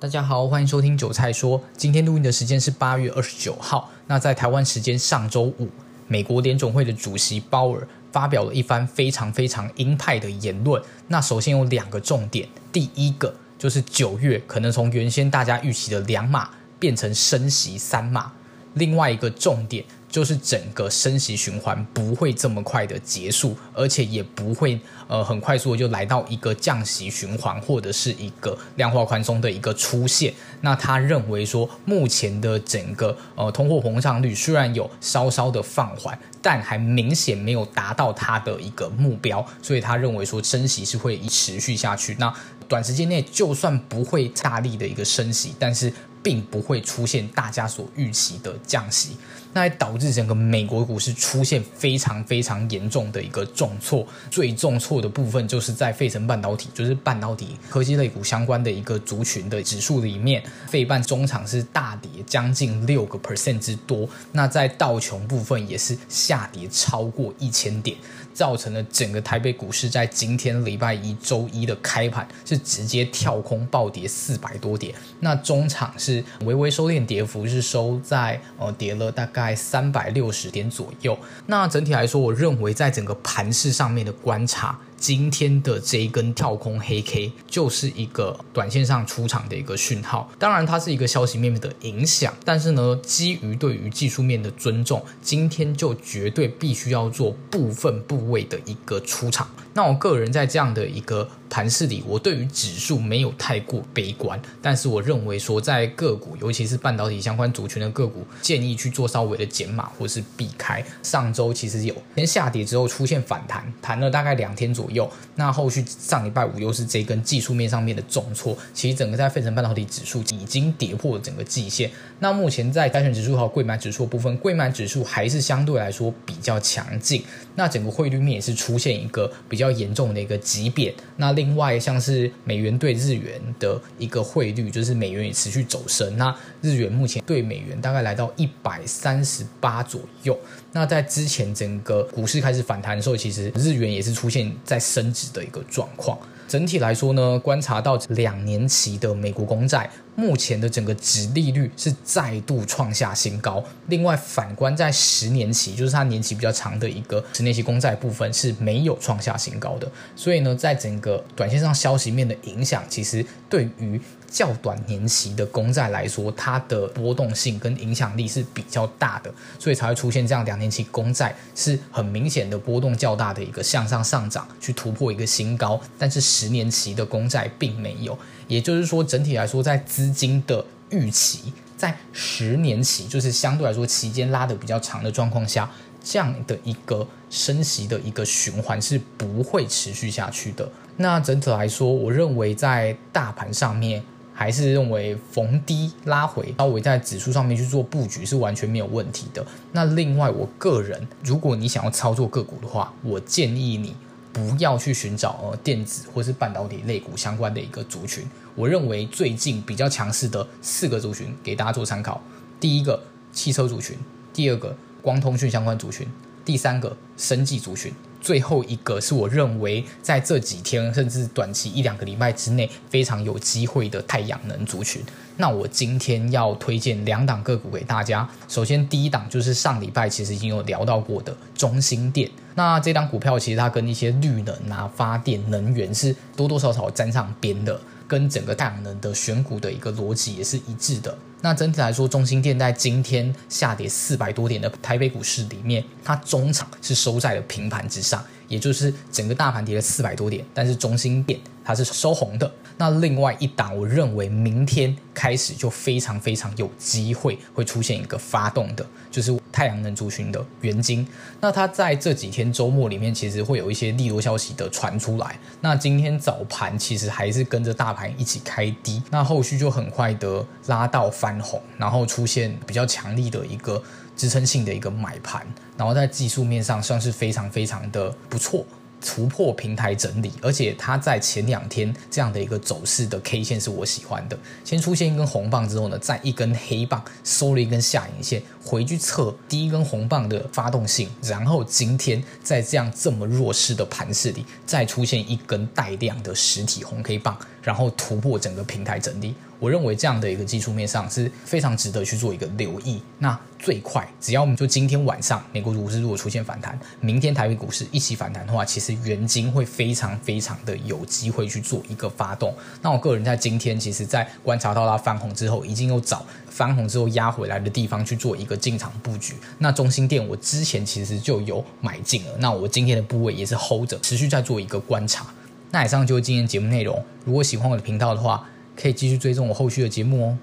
大家好，欢迎收听韭菜说。今天录音的时间是八月二十九号。那在台湾时间上周五，美国联总会的主席鲍尔发表了一番非常非常鹰派的言论。那首先有两个重点，第一个就是九月可能从原先大家预期的两码变成升息三码。另外一个重点。就是整个升息循环不会这么快的结束，而且也不会呃很快速的就来到一个降息循环或者是一个量化宽松的一个出现。那他认为说，目前的整个呃通货膨胀率虽然有稍稍的放缓，但还明显没有达到他的一个目标，所以他认为说升息是会持续下去。那短时间内就算不会大力的一个升息，但是。并不会出现大家所预期的降息，那还导致整个美国股市出现非常非常严重的一个重挫。最重挫的部分就是在费城半导体，就是半导体科技类股相关的一个族群的指数里面，费半中场是大跌将近六个 percent 之多。那在道琼部分也是下跌超过一千点，造成了整个台北股市在今天礼拜一周一的开盘是直接跳空暴跌四百多点。那中场是。微微收敛，跌幅是收在呃跌了大概三百六十点左右。那整体来说，我认为在整个盘势上面的观察。今天的这一根跳空黑 K 就是一个短线上出场的一个讯号，当然它是一个消息面的影响，但是呢，基于对于技术面的尊重，今天就绝对必须要做部分部位的一个出场。那我个人在这样的一个盘势里，我对于指数没有太过悲观，但是我认为说在个股，尤其是半导体相关族群的个股，建议去做稍微的减码或是避开。上周其实有先下跌之后出现反弹，弹了大概两天左右。那后续上礼拜五又是这根技术面上面的重挫，其实整个在费城半导体指数已经跌破了整个季线。那目前在加权指数和柜买指数部分，柜买指数还是相对来说比较强劲。那整个汇率面也是出现一个比较严重的一个急贬。那另外像是美元对日元的一个汇率，就是美元也持续走升。那日元目前对美元大概来到一百三十八左右。那在之前整个股市开始反弹的时候，其实日元也是出现在升值的一个状况。整体来说呢，观察到两年期的美国公债，目前的整个值利率是再度创下新高。另外，反观在十年期，就是它年期比较长的一个十年期公债部分是没有创下新高的。所以呢，在整个短线上消息面的影响，其实对于较短年期的公债来说，它的波动性跟影响力是比较大的，所以才会出现这样两年期公债是很明显的波动较大的一个向上上涨，去突破一个新高。但是十年期的公债并没有，也就是说，整体来说，在资金的预期在十年期，就是相对来说期间拉得比较长的状况下，这样的一个升息的一个循环是不会持续下去的。那整体来说，我认为在大盘上面。还是认为逢低拉回，稍微在指数上面去做布局是完全没有问题的。那另外，我个人，如果你想要操作个股的话，我建议你不要去寻找呃电子或是半导体类股相关的一个族群。我认为最近比较强势的四个族群给大家做参考：第一个汽车族群，第二个光通讯相关族群，第三个生技族群。最后一个是我认为在这几天甚至短期一两个礼拜之内非常有机会的太阳能族群。那我今天要推荐两档个股给大家。首先第一档就是上礼拜其实已经有聊到过的中兴电。那这档股票其实它跟一些绿能啊、发电能源是多多少少沾上边的。跟整个太阳能的选股的一个逻辑也是一致的。那整体来说，中芯电在今天下跌四百多点的台北股市里面，它中场是收在了平盘之上，也就是整个大盘跌了四百多点，但是中芯电它是收红的。那另外一档，我认为明天开始就非常非常有机会会出现一个发动的，就是。太阳能族群的原晶，那它在这几天周末里面，其实会有一些利多消息的传出来。那今天早盘其实还是跟着大盘一起开低，那后续就很快的拉到翻红，然后出现比较强力的一个支撑性的一个买盘，然后在技术面上算是非常非常的不错。突破平台整理，而且它在前两天这样的一个走势的 K 线是我喜欢的。先出现一根红棒之后呢，再一根黑棒收了一根下影线，回去测第一根红棒的发动性，然后今天在这样这么弱势的盘势里，再出现一根带量的实体红 K 棒。然后突破整个平台整理。我认为这样的一个技术面上是非常值得去做一个留意。那最快，只要我们就今天晚上美国股市如果出现反弹，明天台北股市一起反弹的话，其实元晶会非常非常的有机会去做一个发动。那我个人在今天，其实在观察到它翻红之后，已经有找翻红之后压回来的地方去做一个进场布局。那中心店我之前其实就有买进了，那我今天的部位也是 hold 着，持续在做一个观察。那以上就是今天节目内容。如果喜欢我的频道的话，可以继续追踪我后续的节目哦。